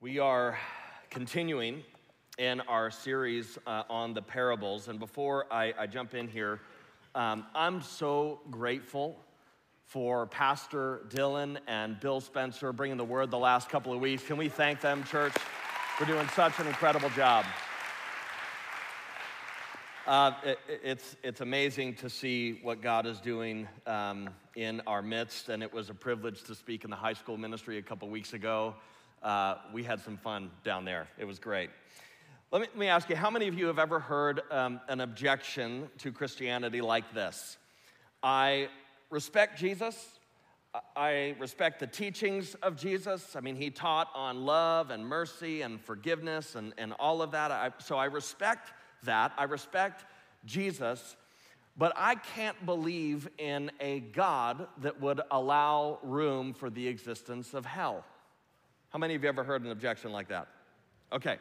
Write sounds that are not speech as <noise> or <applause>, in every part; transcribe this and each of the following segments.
We are continuing in our series uh, on the parables. And before I, I jump in here, um, I'm so grateful for Pastor Dylan and Bill Spencer bringing the word the last couple of weeks. Can we thank them, church, for doing such an incredible job? Uh, it, it's, it's amazing to see what God is doing um, in our midst, and it was a privilege to speak in the high school ministry a couple weeks ago uh, we had some fun down there. It was great. Let me, let me ask you how many of you have ever heard um, an objection to Christianity like this? I respect Jesus. I respect the teachings of Jesus. I mean, he taught on love and mercy and forgiveness and, and all of that. I, so I respect that. I respect Jesus. But I can't believe in a God that would allow room for the existence of hell. How many of you ever heard an objection like that? Okay.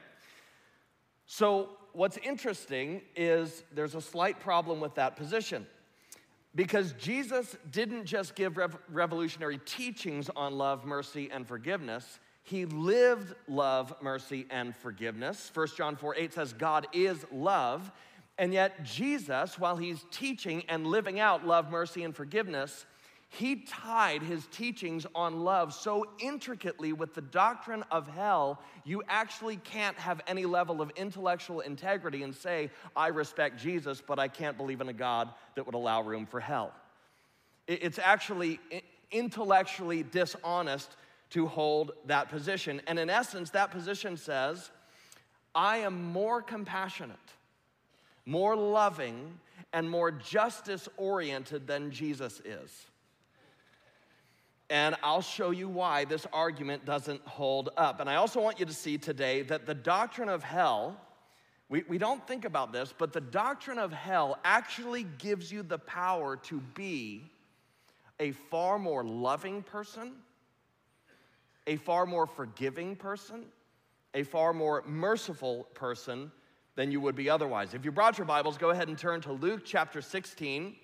So, what's interesting is there's a slight problem with that position. Because Jesus didn't just give rev- revolutionary teachings on love, mercy, and forgiveness, he lived love, mercy, and forgiveness. 1 John 4 8 says, God is love. And yet, Jesus, while he's teaching and living out love, mercy, and forgiveness, he tied his teachings on love so intricately with the doctrine of hell, you actually can't have any level of intellectual integrity and say, I respect Jesus, but I can't believe in a God that would allow room for hell. It's actually intellectually dishonest to hold that position. And in essence, that position says, I am more compassionate, more loving, and more justice oriented than Jesus is. And I'll show you why this argument doesn't hold up. And I also want you to see today that the doctrine of hell, we, we don't think about this, but the doctrine of hell actually gives you the power to be a far more loving person, a far more forgiving person, a far more merciful person than you would be otherwise. If you brought your Bibles, go ahead and turn to Luke chapter 16.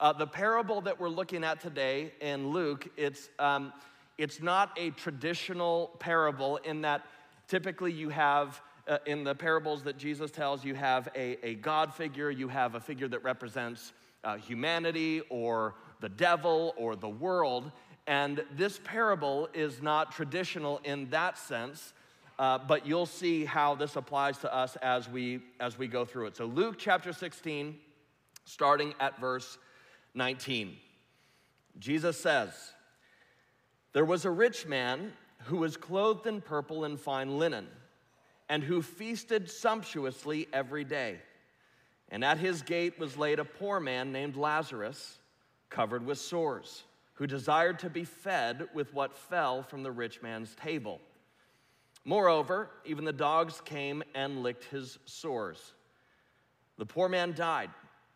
Uh, the parable that we're looking at today in Luke, it's, um, it's not a traditional parable in that typically you have, uh, in the parables that Jesus tells, you have a, a God figure, you have a figure that represents uh, humanity or the devil or the world. And this parable is not traditional in that sense. Uh, but you'll see how this applies to us as we as we go through it. So Luke chapter 16, starting at verse 19. Jesus says, There was a rich man who was clothed in purple and fine linen, and who feasted sumptuously every day. And at his gate was laid a poor man named Lazarus, covered with sores, who desired to be fed with what fell from the rich man's table. Moreover, even the dogs came and licked his sores. The poor man died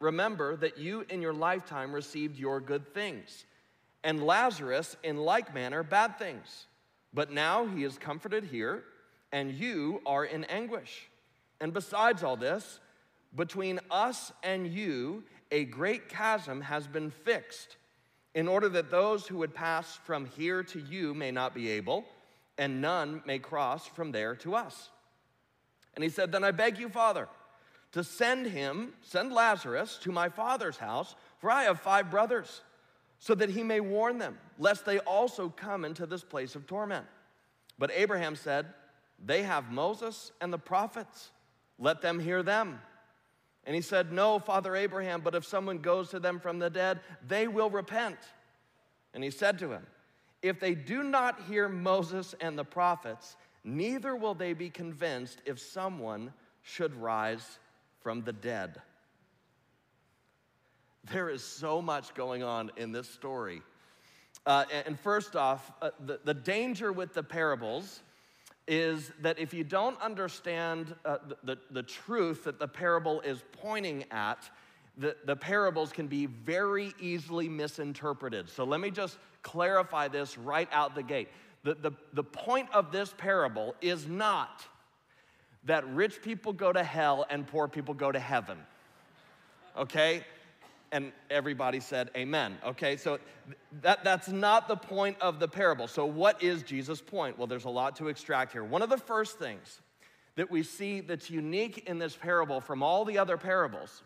remember that you in your lifetime received your good things, and Lazarus in like manner bad things. But now he is comforted here, and you are in anguish. And besides all this, between us and you, a great chasm has been fixed, in order that those who would pass from here to you may not be able, and none may cross from there to us. And he said, Then I beg you, Father to send him, send Lazarus to my father's house, for I have five brothers, so that he may warn them, lest they also come into this place of torment. But Abraham said, They have Moses and the prophets, let them hear them. And he said, No, Father Abraham, but if someone goes to them from the dead, they will repent. And he said to him, If they do not hear Moses and the prophets, neither will they be convinced if someone should rise from the dead. There is so much going on in this story. Uh, and first off, uh, the, the danger with the parables is that if you don't understand uh, the, the, truth that the parable is pointing at, the, the parables can be very easily misinterpreted. So let me just clarify this right out the gate. The, the, the point of this parable is not that rich people go to hell and poor people go to heaven. Okay? And everybody said amen. Okay, so that, that's not the point of the parable. So, what is Jesus' point? Well, there's a lot to extract here. One of the first things that we see that's unique in this parable from all the other parables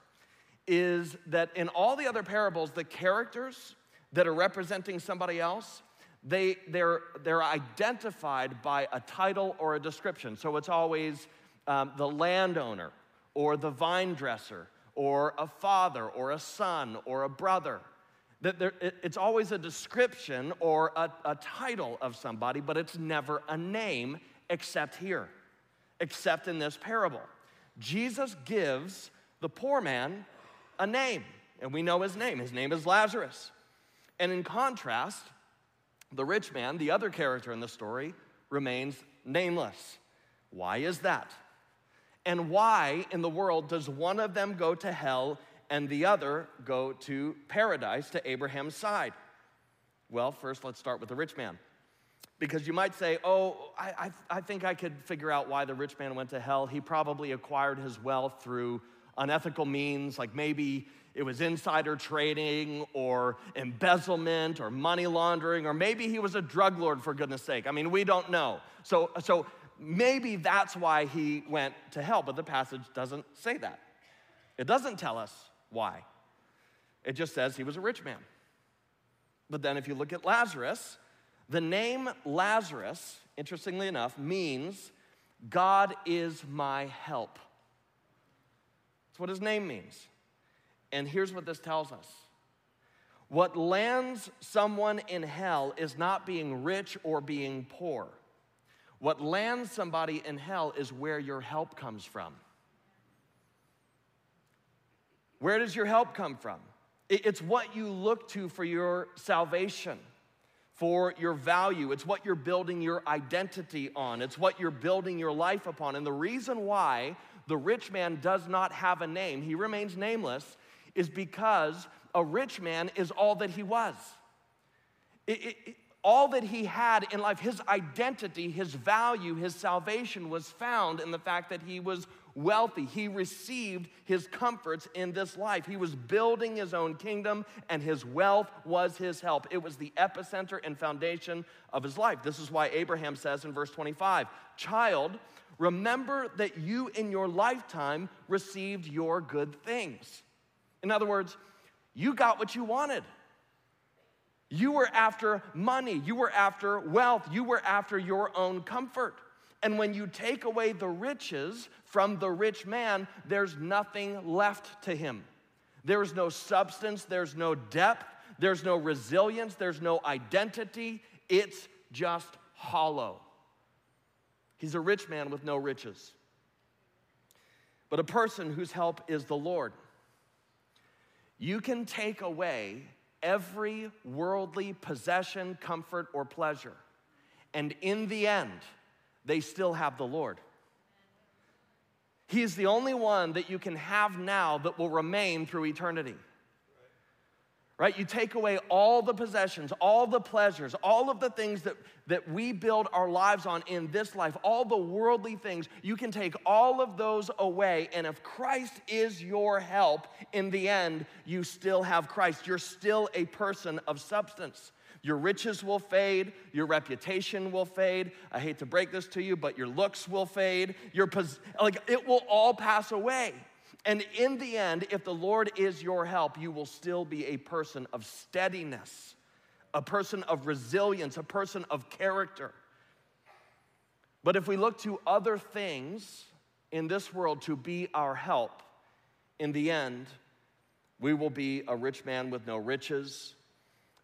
is that in all the other parables, the characters that are representing somebody else, they, they're, they're identified by a title or a description. So it's always um, the landowner or the vine dresser or a father or a son or a brother. That there, it's always a description or a, a title of somebody, but it's never a name except here, except in this parable. Jesus gives the poor man a name, and we know his name. His name is Lazarus. And in contrast, the rich man, the other character in the story, remains nameless. Why is that? And why in the world does one of them go to hell and the other go to paradise, to Abraham's side? Well, first, let's start with the rich man. Because you might say, oh, I, I, I, think I could figure out why the rich man went to hell. He probably acquired his wealth through unethical means, like maybe it was insider trading or embezzlement or money laundering, or maybe he was a drug lord, for goodness sake. I mean, we don't know. So, so maybe that's why he went to hell, but the passage doesn't say that. It doesn't tell us why. It just says he was a rich man. But then if you look at Lazarus, the name Lazarus, interestingly enough, means God is my help. That's what his name means. And here's what this tells us what lands someone in hell is not being rich or being poor. What lands somebody in hell is where your help comes from. Where does your help come from? It's what you look to for your salvation, for your value. It's what you're building your identity on. It's what you're building your life upon. And the reason why the rich man does not have a name, he remains nameless, is because a rich man is all that he was. It, it, all that he had in life, his identity, his value, his salvation was found in the fact that he was wealthy. He received his comforts in this life. He was building his own kingdom, and his wealth was his help. It was the epicenter and foundation of his life. This is why Abraham says in verse 25 Child, remember that you in your lifetime received your good things. In other words, you got what you wanted. You were after money, you were after wealth, you were after your own comfort. And when you take away the riches from the rich man, there's nothing left to him. There's no substance, there's no depth, there's no resilience, there's no identity. It's just hollow. He's a rich man with no riches, but a person whose help is the Lord. You can take away every worldly possession, comfort, or pleasure. And in the end, they still have the Lord. He is the only one that you can have now that will remain through eternity right? You take away all the possessions, all the pleasures, all of the things that, that we build our lives on in this life, all the worldly things, you can take all of those away. And if Christ is your help, in the end, you still have Christ. You're still a person of substance. Your riches will fade, your reputation will fade. I hate to break this to you, but your looks will fade. Your pos- like it will all pass away. And in the end, if the Lord is your help, you will still be a person of steadiness, a person of resilience, a person of character. But if we look to other things in this world to be our help, in the end, we will be a rich man with no riches,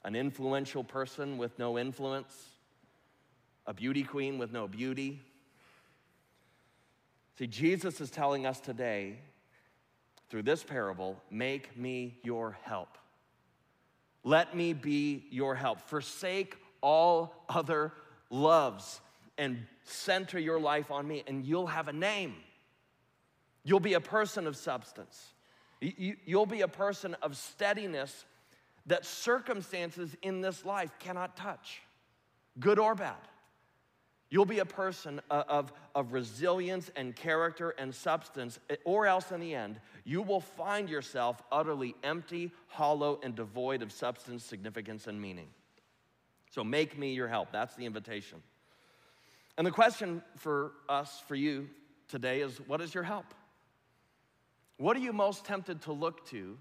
an influential person with no influence, a beauty queen with no beauty. See, Jesus is telling us today through this parable, make me your help. Let me be your help. Forsake all other loves. and center your life on me, and you'll have a name. You'll be a person of substance. You'll be a person of steadiness that circumstances in this life cannot touch, good or bad. You'll be a person uh, of, of resilience and character and substance, eh, or else in the end, you will find yourself utterly empty, hollow, and devoid of substance, significance, and meaning. So make me your help. That's the invitation. And the question for us, for you today, is what is your help? What are you most tempted to look to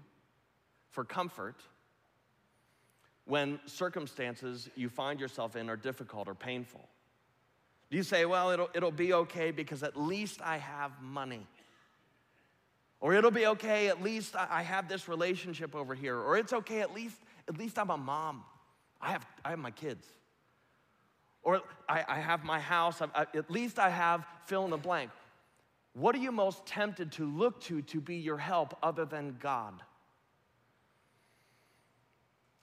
for comfort when circumstances you find yourself in are difficult or painful? You say, well, it'll, it'll be okay because at least I have money? Or it'll be okay, at least I have this relationship over here. Or it's okay, at least, at least I'm a mom. I have, I have my kids. Or I, I have my house, I, at least I have fill in the blank. What are you most tempted to look to to be your help other than God?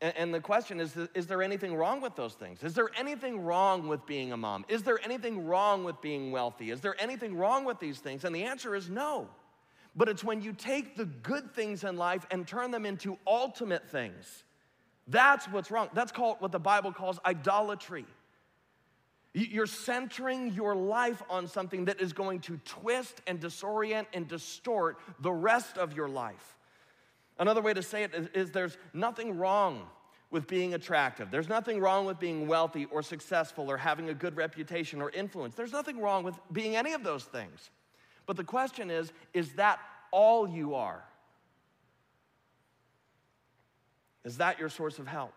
And the question is Is there anything wrong with those things? Is there anything wrong with being a mom? Is there anything wrong with being wealthy? Is there anything wrong with these things? And the answer is no. But it's when you take the good things in life and turn them into ultimate things. That's what's wrong. That's called what the Bible calls idolatry. You're centering your life on something that is going to twist and disorient and distort the rest of your life. Another way to say it is, is, there's nothing wrong with being attractive. There's nothing wrong with being wealthy or successful or having a good reputation or influence. There's nothing wrong with being any of those things. But the question is is that all you are? Is that your source of help?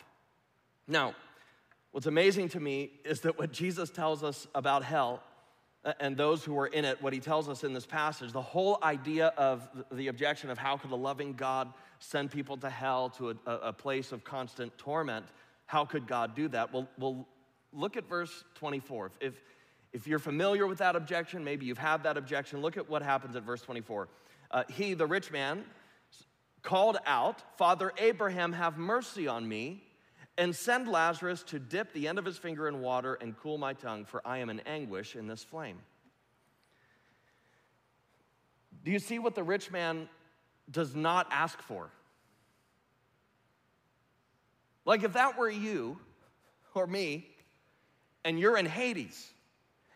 Now, what's amazing to me is that what Jesus tells us about hell uh, and those who are in it, what he tells us in this passage, the whole idea of the objection of how could a loving God send people to hell, to a, a place of constant torment, how could God do that? Well, well look at verse 24. If, if you're familiar with that objection, maybe you've had that objection, look at what happens at verse 24. Uh, he, the rich man, called out, Father Abraham, have mercy on me and send Lazarus to dip the end of his finger in water and cool my tongue, for I am in anguish in this flame. Do you see what the rich man does not ask for? Like if that were you or me, and you're in Hades,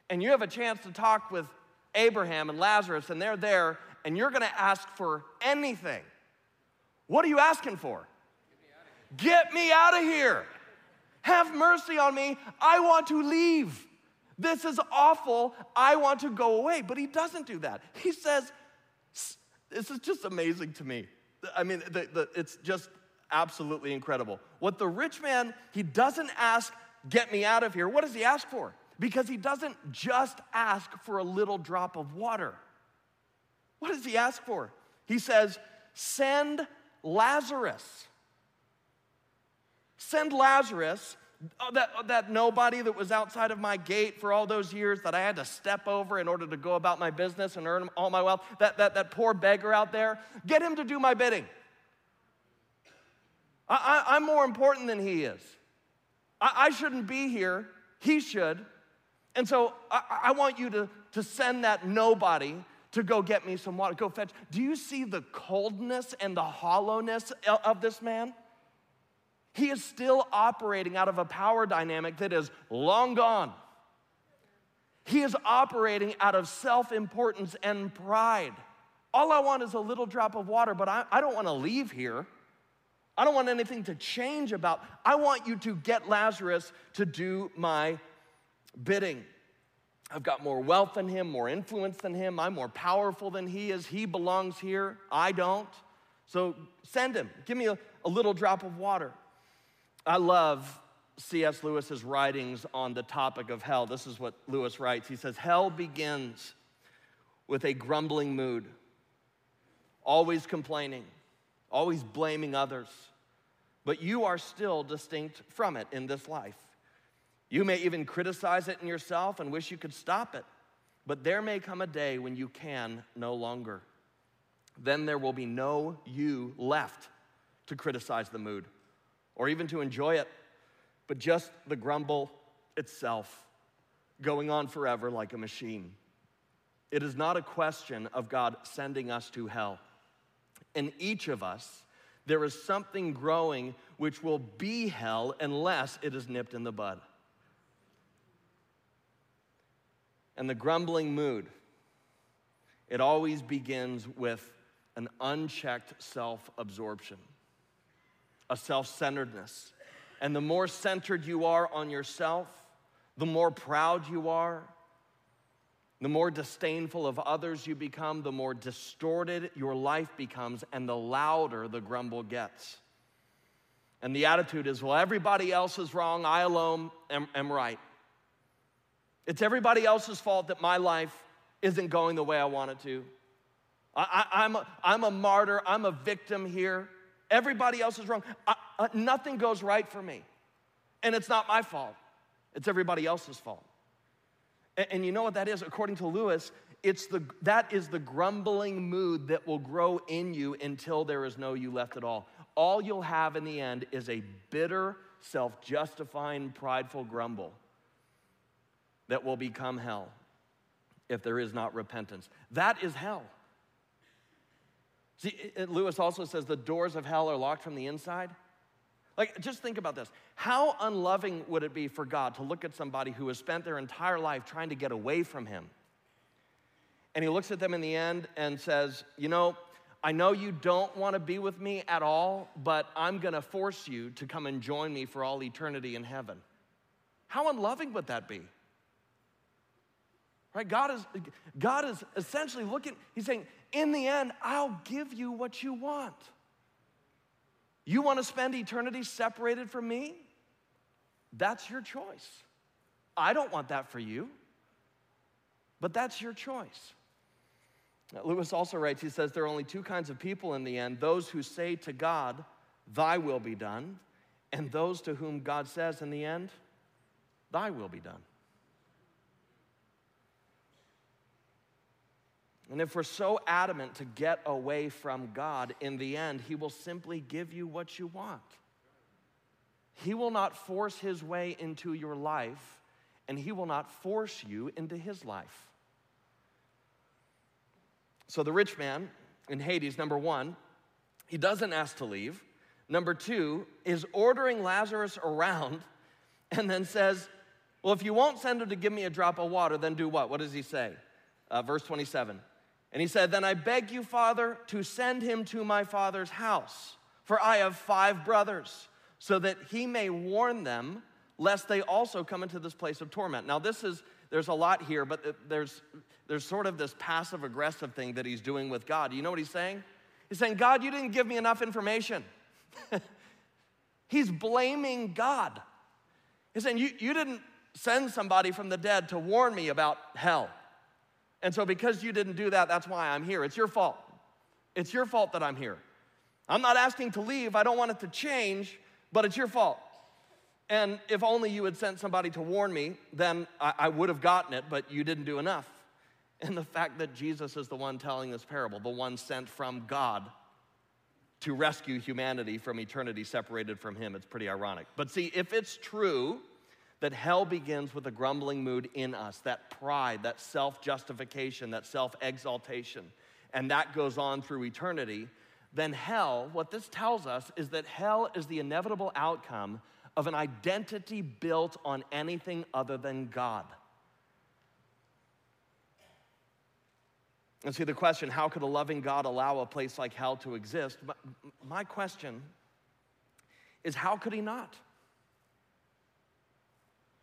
and you have a chance to talk with Abraham and Lazarus, and they're there, and you're gonna ask for anything, what are you asking for? Get me out of here. Have mercy on me. I want to leave. This is awful. I want to go away. But he doesn't do that. He says, This is just amazing to me. I mean, the, the, it's just absolutely incredible. What the rich man, he doesn't ask, Get me out of here. What does he ask for? Because he doesn't just ask for a little drop of water. What does he ask for? He says, Send Lazarus. Send Lazarus, that, uh, that nobody that was outside of my gate for all those years that I had to step over in order to go about my business and earn all my wealth, that, that, that poor beggar out there, get him to do my bidding. I, am more important than he is. I, I, shouldn't be here, he should. And so I, I want you to, to send that nobody to go get me some water, go fetch. Do you see the coldness and the hollowness of this man? He is still operating out of a power dynamic that is long gone. He is operating out of self importance and pride. All I want is a little drop of water, but I, I don't want to leave here. I don't want anything to change about. I want you to get Lazarus to do my bidding. I've got more wealth than him, more influence than him. I'm more powerful than he is. He belongs here. I don't. So send him. Give me a, a little drop of water. I love C.S. Lewis's writings on the topic of hell. This is what Lewis writes. He says, Hell begins with a grumbling mood, always complaining, always blaming others. But you are still distinct from it in this life. You may even criticize it in yourself and wish you could stop it. But there may come a day when you can no longer. Then there will be no you left to criticize the mood or even to enjoy it, but just the grumble itself. going on forever like a machine. It is not a question of God sending us to hell. In each of us, there is something growing which will be hell unless it is nipped in the bud. And the grumbling mood, it always begins with an unchecked self absorption, a self centeredness. And the more centered you are on yourself, the more proud you are, the more disdainful of others you become, the more distorted your life becomes, and the louder the grumble gets. And the attitude is, well, everybody else is wrong, I alone am, am right. It's everybody else's fault that my life isn't going the way I want it to. I, am a, I'm a martyr, I'm a victim here. Everybody else is wrong. I, uh, nothing goes right for me. And it's not my fault, it's everybody else's fault. And, and you know what that is? According to Lewis, it's the, that is the grumbling mood that will grow in you until there is no you left at all. All you'll have in the end is a bitter, self justifying, prideful grumble that will become hell if there is not repentance. That is hell. See, Lewis also says the doors of hell are locked from the inside. Like, just think about this. How unloving would it be for God to look at somebody who has spent their entire life trying to get away from Him? And He looks at them in the end and says, You know, I know you don't want to be with me at all, but I'm going to force you to come and join me for all eternity in heaven. How unloving would that be? Right? God is, God is essentially looking, He's saying, in the end, I'll give you what you want. You want to spend eternity separated from me? That's your choice. I don't want that for you, but that's your choice. Now, Lewis also writes, he says, there are only two kinds of people in the end those who say to God, Thy will be done, and those to whom God says in the end, Thy will be done. And if we're so adamant to get away from God, in the end, He will simply give you what you want. He will not force His way into your life, and He will not force you into His life. So the rich man in Hades, number one, he doesn't ask to leave. Number two, is ordering Lazarus around <laughs> and then says, Well, if you won't send him to give me a drop of water, then do what? What does he say? Uh, verse 27 and he said, Then I beg you, Father, to send him to my father's house, for I have five brothers, so that he may warn them, lest they also come into this place of torment. Now, this is, there's a lot here, but there's, there's sort of this passive aggressive thing that he's doing with God. You know what he's saying? He's saying, God, you didn't give me enough information. <laughs> he's blaming God. He's saying, you, you didn't send somebody from the dead to warn me about hell. And so, because you didn't do that, that's why I'm here. It's your fault. It's your fault that I'm here. I'm not asking to leave, I don't want it to change, but it's your fault. And if only you had sent somebody to warn me, then I, I would have gotten it, but you didn't do enough. And the fact that Jesus is the one telling this parable, the one sent from God to rescue humanity from eternity separated from Him, it's pretty ironic. But see, if it's true that hell begins with a grumbling mood in us, that pride, that self justification, that self exaltation, and that goes on through eternity, then hell, what this tells us is that hell is the inevitable outcome of an identity built on anything other than God. And see the question how could a loving God allow a place like hell to exist? My question is how could he not?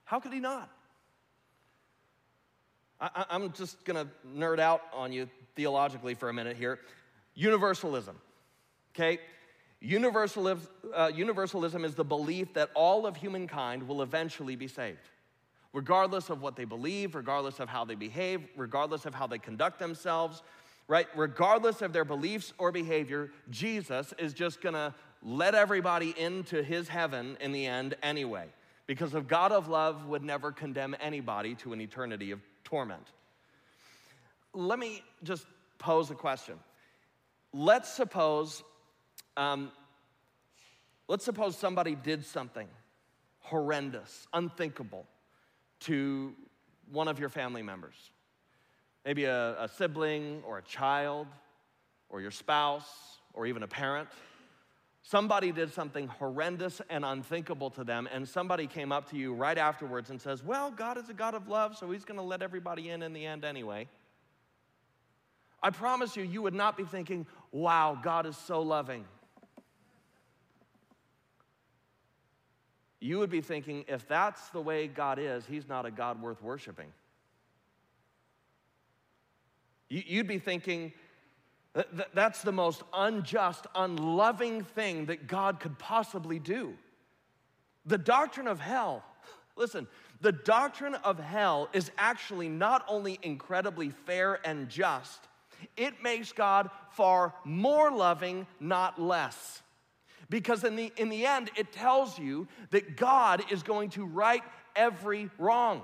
How could he not? I, am just to nerd out on you theologically for a minute here. Universalism, okay? Universalism, uh, universalism is the belief that all of humankind will eventually be saved, regardless of what they believe, regardless of how they behave, regardless of how they conduct themselves, right? Regardless of their beliefs or behavior, Jesus is just gonna let everybody into his heaven in the end anyway because a God of love would never condemn anybody to an eternity of torment. Let me just pose a question. Let's suppose, um, let's suppose somebody did something horrendous, unthinkable to one of your family members, maybe a, a sibling or a child or your spouse or even a parent. Somebody did something horrendous and unthinkable to them, and somebody came up to you right afterwards and says, Well, God is a God of love, so He's gonna let everybody in in the end anyway. I promise you, you would not be thinking, Wow, God is so loving. You would be thinking, if that's the way God is, He's not a God worth worshiping. You'd be thinking, that's the most unjust, unloving thing that God could possibly do. The doctrine of hell, listen, the doctrine of hell is actually not only incredibly fair and just, it makes God far more loving, not less. Because in the, in the end, it tells you that God is going to right every wrong.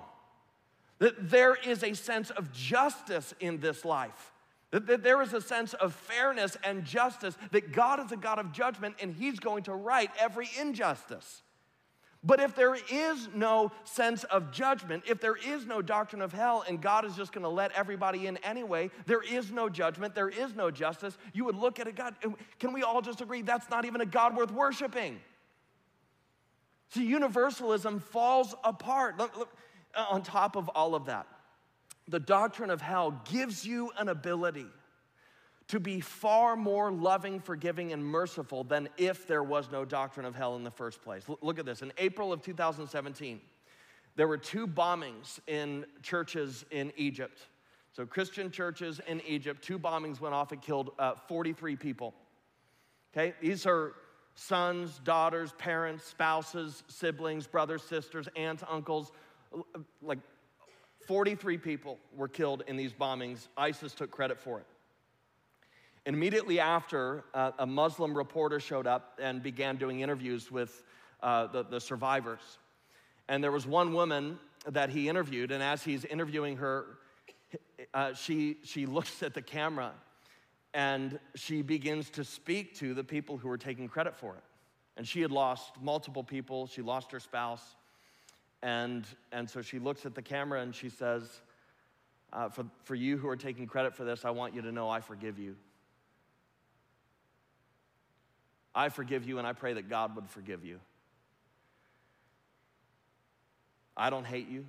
That there is a sense of justice in this life. That, that there is a sense of fairness and justice, that God is a God of judgment and He's going to right every injustice. But if there is no sense of judgment, if there is no doctrine of hell and God is just going to let everybody in anyway, there is no judgment, there is no justice, you would look at a God. Can we all just agree that's not even a God worth worshiping? See, universalism falls apart. Look, look, uh, on top of all of that, the doctrine of hell gives you an ability to be far more loving, forgiving, and merciful than if there was no doctrine of hell in the first place. Look at this. In April of 2017, there were two bombings in churches in Egypt. So, Christian churches in Egypt, two bombings went off and killed uh, 43 people. Okay, these are sons, daughters, parents, spouses, siblings, brothers, sisters, aunts, uncles. Like 43 people were killed in these bombings. ISIS took credit for it. And immediately after, uh, a Muslim reporter showed up and began doing interviews with uh, the, the survivors. And there was one woman that he interviewed, and as he's interviewing her, uh, she, she <laughs> looks at the camera and she begins to speak to the people who were taking credit for it. And she had lost multiple people, she lost her spouse. And, and so she looks at the camera and she says, uh, for, for you who are taking credit for this, I want you to know I forgive you. I forgive you, and I pray that God would forgive you. I don't hate you.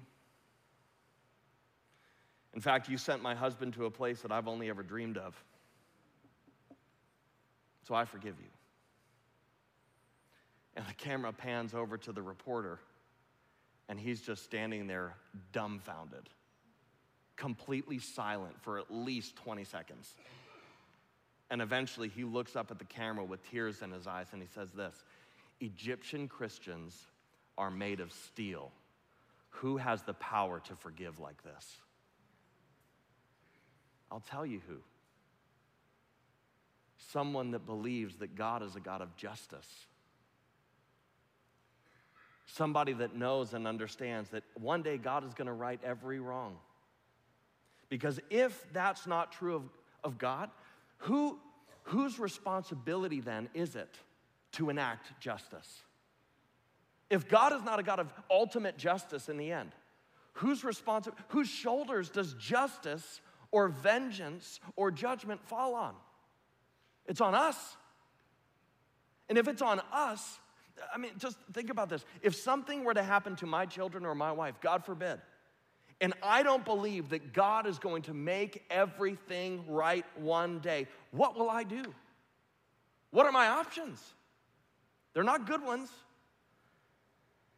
In fact, you sent my husband to a place that I've only ever dreamed of. So I forgive you. And the camera pans over to the reporter, and he's just standing there dumbfounded, completely silent for at least 20 seconds. And eventually he looks up at the camera with tears in his eyes and he says this Egyptian Christians are made of steel. Who has the power to forgive like this? I'll tell you who. Someone that believes that God is a God of justice. Somebody that knows and understands that one day God is going to right every wrong. Because if that's not true of, of God, who, whose responsibility then is it to enact justice? If God is not a God of ultimate justice in the end, whose responsibility, whose shoulders does justice or vengeance or judgment fall on? It's on us. And if it's on us, I mean, just think about this. If something were to happen to my children or my wife, God forbid, and I don't believe that God is going to make everything right one day. What will I do? What are my options? They're not good ones.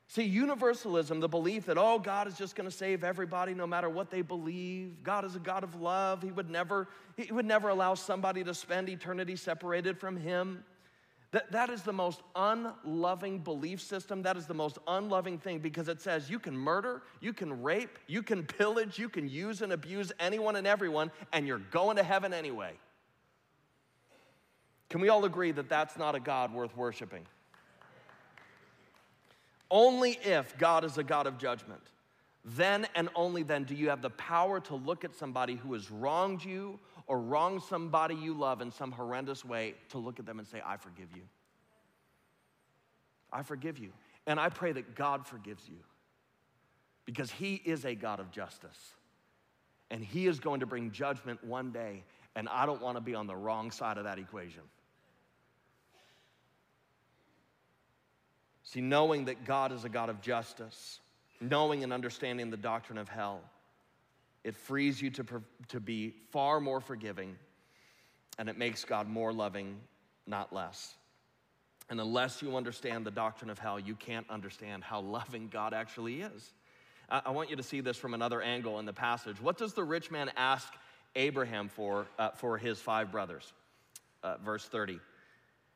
See, universalism, the belief that, oh, God is just going to save everybody no matter what they believe. God is a God of love. He would never, he would never allow somebody to spend eternity separated from Him. That, that is the most unloving belief system. That is the most unloving thing because it says you can murder, you can rape, you can pillage, you can use and abuse anyone and everyone, and you're going to heaven anyway. Can we all agree that that's not a God worth worshiping? Only if God is a God of judgment, then and only then do you have the power to look at somebody who has wronged you or wrong somebody you love in some horrendous way, to look at them and say, I forgive you. I forgive you. And I pray that God forgives you. because He is a God of justice. And He is going to bring judgment one day, and I don't want to be on the wrong side of that equation. See, knowing that God is a God of justice, knowing and understanding the doctrine of hell, it frees you to, to be far more forgiving and it makes God more loving, not less. And unless you understand the doctrine of hell, you can't understand how loving God actually is. I want you to see this from another angle in the passage. What does the rich man ask Abraham for, uh, for his five brothers? Uh, verse 30.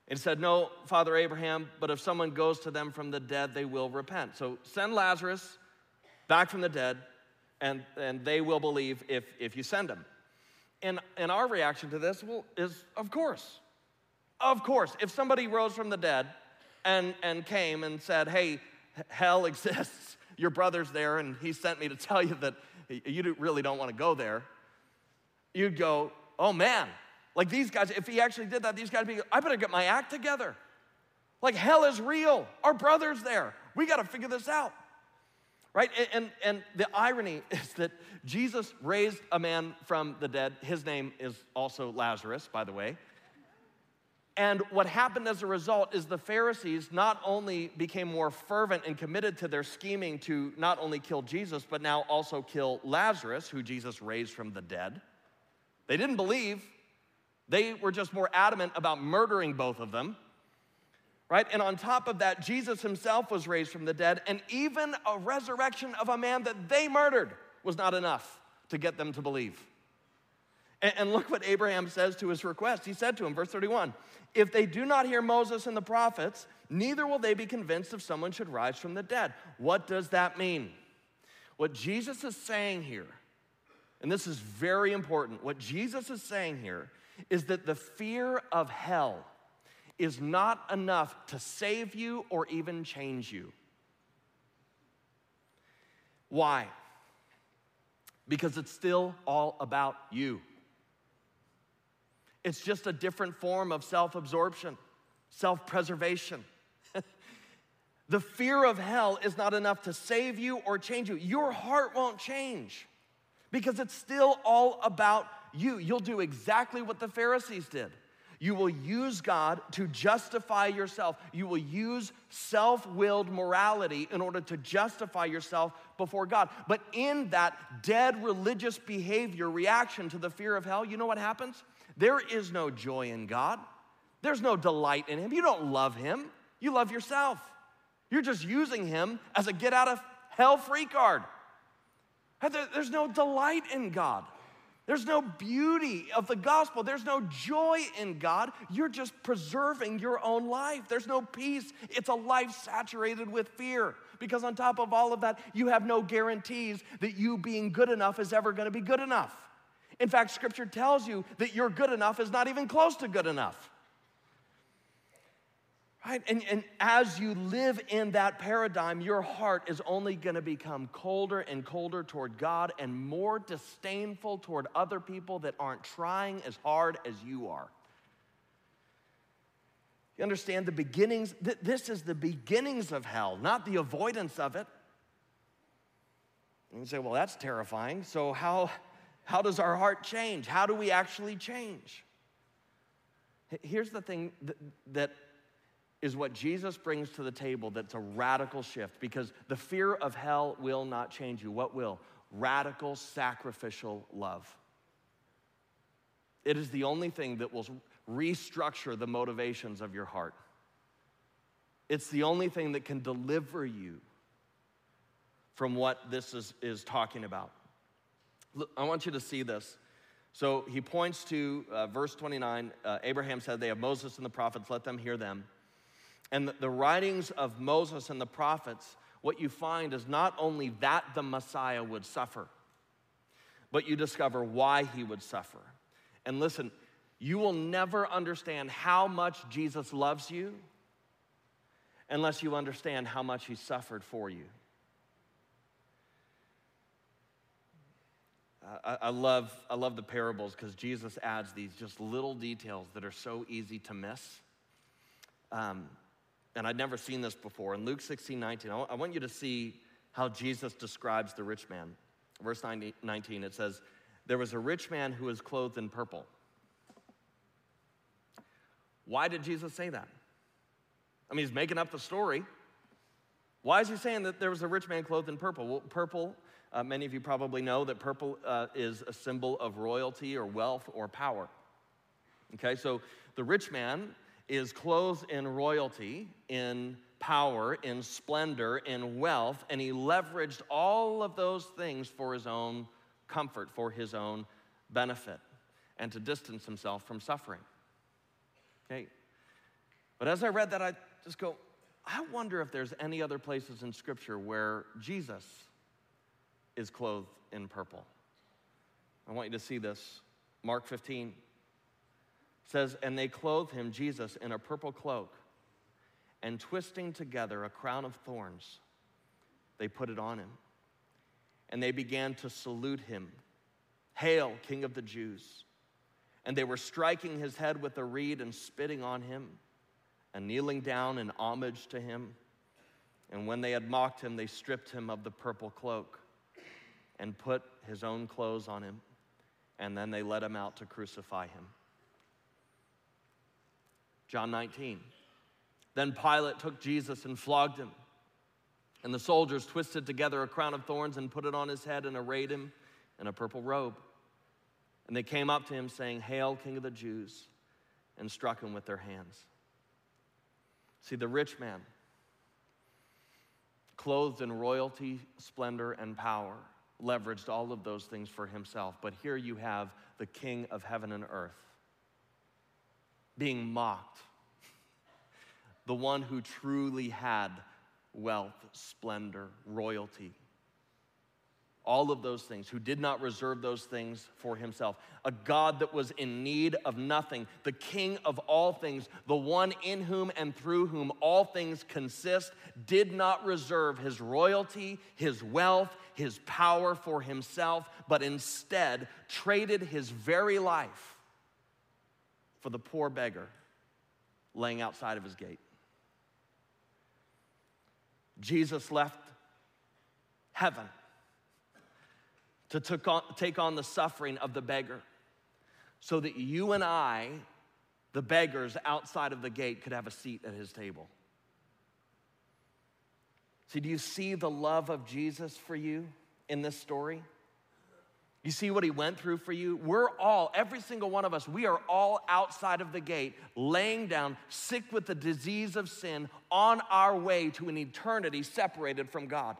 It said, No, Father Abraham, but if someone goes to them from the dead, they will repent. So send Lazarus back from the dead, and, and they will believe if, if you send them. And, and our reaction to this well, is, of course. Of course. If somebody rose from the dead and, and came and said, Hey, hell <laughs> exists, your brother's there, and he sent me to tell you that you really don't want to go there, you'd go, Oh man, like these guys, if he actually did that, these guys be, I better get my act together. Like hell is real. Our brother's there. We got to figure this out. Right? And, and, and the irony <laughs> is that Jesus raised a man from the dead. His name is also Lazarus, by the way. And what happened as a result is the Pharisees not only became more fervent and committed to their scheming to not only kill Jesus, but now also kill Lazarus, who Jesus raised from the dead. They didn't believe, they were just more adamant about murdering both of them. Right? And on top of that, Jesus himself was raised from the dead, and even a resurrection of a man that they murdered was not enough to get them to believe. And, and look what Abraham says to his request. He said to him, verse 31 If they do not hear Moses and the prophets, neither will they be convinced if someone should rise from the dead. What does that mean? What Jesus is saying here, and this is very important, what Jesus is saying here is that the fear of hell is not enough to save you or even change you. Why? Because it's still all about you. It's just a different form of self absorption, self preservation. <laughs> the fear of hell is not enough to save you or change you. Your heart won't change because it's still all about you. You'll do exactly what the Pharisees did. You will use God to justify yourself. You will use self willed morality in order to justify yourself before God. But in that dead religious behavior reaction to the fear of hell, you know what happens? There is no joy in God, there's no delight in Him. You don't love Him, you love yourself. You're just using Him as a get out of hell free card. There's no delight in God. There's no beauty of the gospel. There's no joy in God. You're just preserving your own life. There's no peace. It's a life saturated with fear. Because on top of all of that, you have no guarantees that you being good enough is ever going to be good enough. In fact, scripture tells you that your good enough is not even close to good enough. Right? And, and as you live in that paradigm, your heart is only going to become colder and colder toward God and more disdainful toward other people that aren't trying as hard as you are. You understand the beginnings? Th- this is the beginnings of hell, not the avoidance of it. And you say, well, that's terrifying. So, how, how does our heart change? How do we actually change? Here's the thing that, that is what Jesus brings to the table that's a radical shift because the fear of hell will not change you. What will? Radical sacrificial love. It is the only thing that will restructure the motivations of your heart. It's the only thing that can deliver you from what this is, is talking about. Look, I want you to see this. So he points to uh, verse 29. Uh, Abraham said, They have Moses and the prophets, let them hear them. And the, writings of Moses and the prophets, what you find is not only that the Messiah would suffer, but you discover why he would suffer. And listen, you will never understand how much Jesus loves you unless you understand how much he suffered for you. I, I love, I love the parables because Jesus adds these just little details that are so easy to miss. Um, and I'd never seen this before. In Luke 16, 19, I want you to see how Jesus describes the rich man. Verse 19, it says, There was a rich man who was clothed in purple. Why did Jesus say that? I mean, he's making up the story. Why is he saying that there was a rich man clothed in purple? Well, purple, uh, many of you probably know that purple uh, is a symbol of royalty or wealth or power. Okay, so the rich man is clothed in royalty, in power, in splendor, in wealth, and he leveraged all of those things for his own comfort, for his own benefit, and to distance himself from suffering. Okay? But as I read that, I just go, I wonder if there's any other places in Scripture where Jesus is clothed in purple. I want you to see this. Mark 15 says, And they clothed him, Jesus, in a purple cloak, and twisting together a crown of thorns, they put it on him. And they began to salute him Hail, King of the Jews! And they were striking his head with a reed and spitting on him and kneeling down in homage to him. And when they had mocked him, they stripped him of the purple cloak and put his own clothes on him. And then they led him out to crucify him. John 19. Then Pilate took Jesus and flogged him. And the soldiers twisted together a crown of thorns and put it on his head and arrayed him in a purple robe. And they came up to him, saying, Hail, King of the Jews, and struck him with their hands. See, the rich man, clothed in royalty, splendor, and power, leveraged all of those things for himself. But here you have the king of heaven and earth being mocked, the one who truly had wealth, splendor, royalty, all of those things, who did not reserve those things for himself. A God that was in need of nothing, the King of all things, the one in whom and through whom all things consist, did not reserve his royalty, his wealth, his power for himself, but instead traded his very life for the poor beggar laying outside of his gate. Jesus left heaven to take on the suffering of the beggar so that you and I, the beggars outside of the gate, could have a seat at his table. See, do you see the love of Jesus for you in this story? You see what he went through for you? We're all, every single one of us, we are all outside of the gate, laying down, sick with the disease of sin, on our way to an eternity separated from God.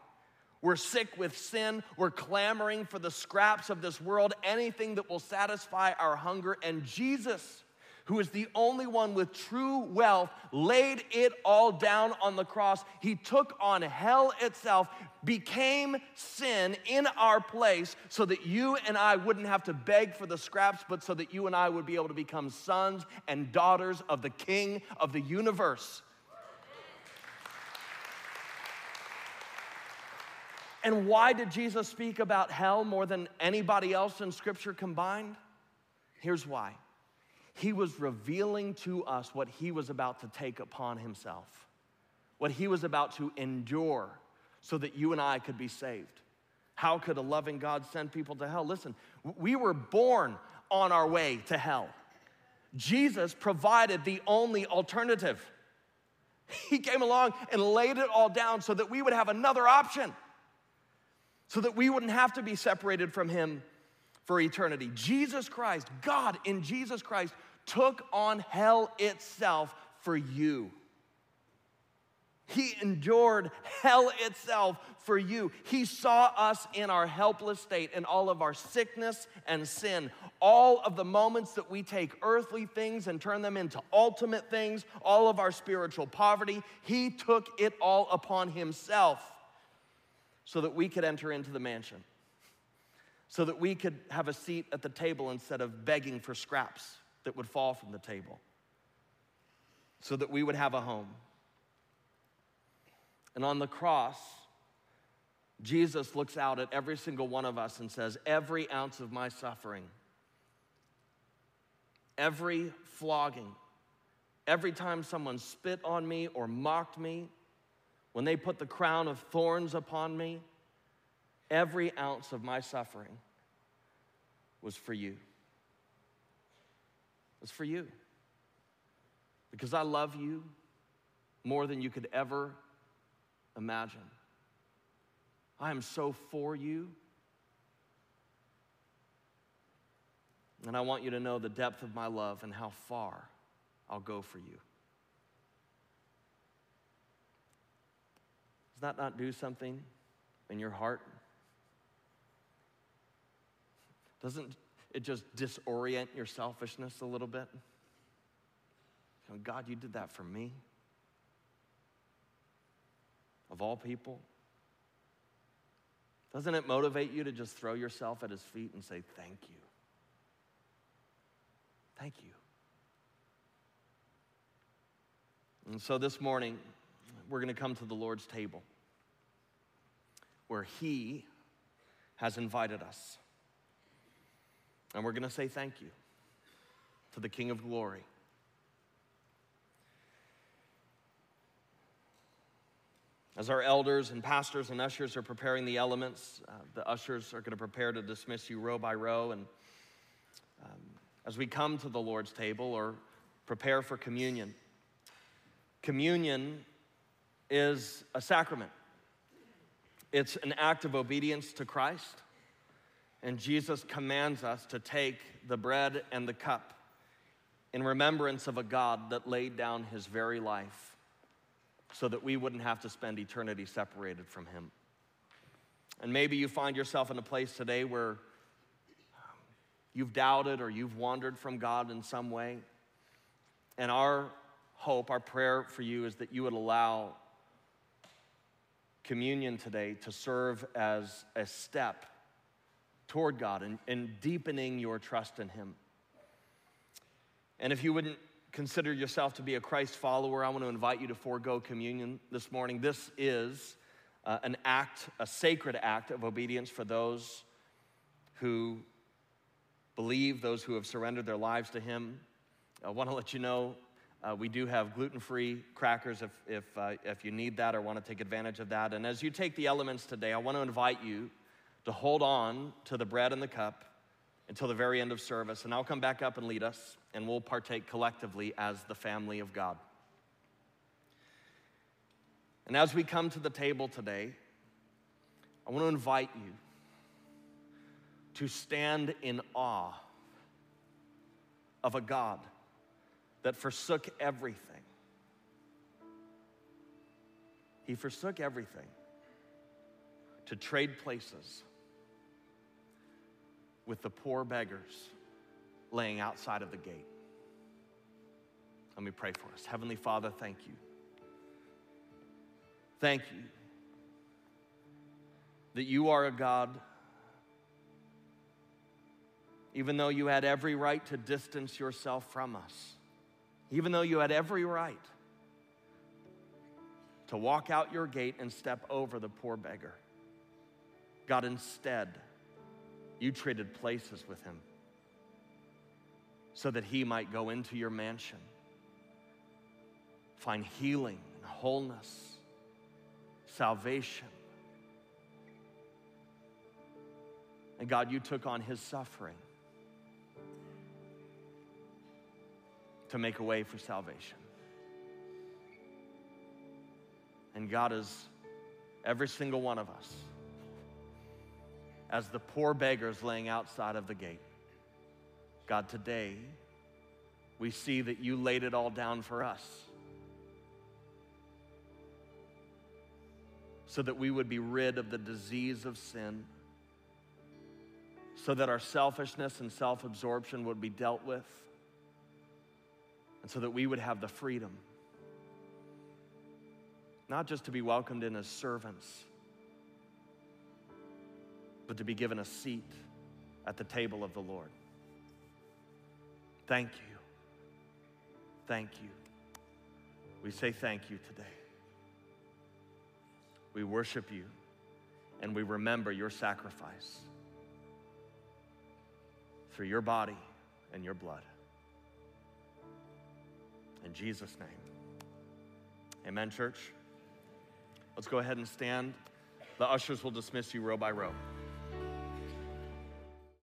We're sick with sin. We're clamoring for the scraps of this world, anything that will satisfy our hunger. And Jesus, who is the only one with true wealth, laid it all down on the cross. He took on hell itself, became sin in our place so that you and I wouldn't have to beg for the scraps, but so that you and I would be able to become sons and daughters of the King of the universe. And why did Jesus speak about hell more than anybody else in Scripture combined? Here's why He was revealing to us what He was about to take upon Himself, what He was about to endure so that you and I could be saved. How could a loving God send people to hell? Listen, we were born on our way to hell. Jesus provided the only alternative. He came along and laid it all down so that we would have another option so that we wouldn't have to be separated from Him for eternity. Jesus Christ, God in Jesus Christ, took on hell itself for you. He endured hell itself for you. He saw us in our helpless state, in all of our sickness and sin, all of the moments that we take earthly things and turn them into ultimate things, all of our spiritual poverty. He took it all upon Himself so that we could enter into the mansion, so that we could have a seat at the table instead of begging for scraps that would fall from the table, so that we would have a home. And on the cross, Jesus looks out at every single one of us and says, Every ounce of my suffering, every flogging, every time someone spit on me or mocked me, when they put the crown of thorns upon me, every ounce of my suffering was for you. It was for you. Because I love you more than you could ever imagine. I am so for you. And I want you to know the depth of my love and how far I'll go for you. Does that not do something in your heart? Doesn't it just disorient your selfishness a little bit? God, you did that for me. Of all people. Doesn't it motivate you to just throw yourself at his feet and say, Thank you? Thank you. And so this morning, we're going to come to the Lord's table where He has invited us. And we're going to say thank you to the King of Glory. As our elders and pastors and ushers are preparing the elements, uh, the ushers are going to prepare to dismiss you row by row. And um, as we come to the Lord's table or prepare for communion, communion is a sacrament, it's an act of obedience to Christ. And Jesus commands us to take the bread and the cup in remembrance of a God that laid down his very life so that we wouldn't have to spend eternity separated from him. And maybe you find yourself in a place today where you've doubted or you've wandered from God in some way. And our hope, our prayer for you is that you would allow communion today to serve as a step toward God and, and deepening your trust in Him. And if you wouldn't consider yourself to be a Christ follower, I want to invite you to forego communion this morning. This is uh, an act, a sacred act of obedience for those who believe, those who have surrendered their lives to Him. I want to let you know uh, we do have gluten free crackers if, if, uh, if you need that or want to take advantage of that. And as you take the elements today, I want to invite you to hold on to the bread and the cup until the very end of service. And I'll come back up and lead us, and we'll partake collectively as the family of God. And as we come to the table today, I want to invite you to stand in awe of a God that forsook everything. He forsook everything to trade places with the poor beggars laying outside of the gate. Let me pray for us. Heavenly Father, thank you. Thank you that you are a God, even though you had every right to distance yourself from us even though you had every right to walk out your gate and step over the poor beggar. God, instead, you traded places with him so that he might go into your mansion, find healing and wholeness, salvation. And God, you took on his suffering to make a way for salvation. And God is every single one of us as the poor beggars laying outside of the gate. God, today we see that you laid it all down for us so that we would be rid of the disease of sin, so that our selfishness and self absorption would be dealt with and so that we would have the freedom not just to be welcomed in as servants, but to be given a seat at the table of the Lord. Thank you. Thank you. We say thank you today. We worship you and we remember your sacrifice through your body and your blood. In Jesus' name. Amen, church. Let's go ahead and stand. The ushers will dismiss you row by row.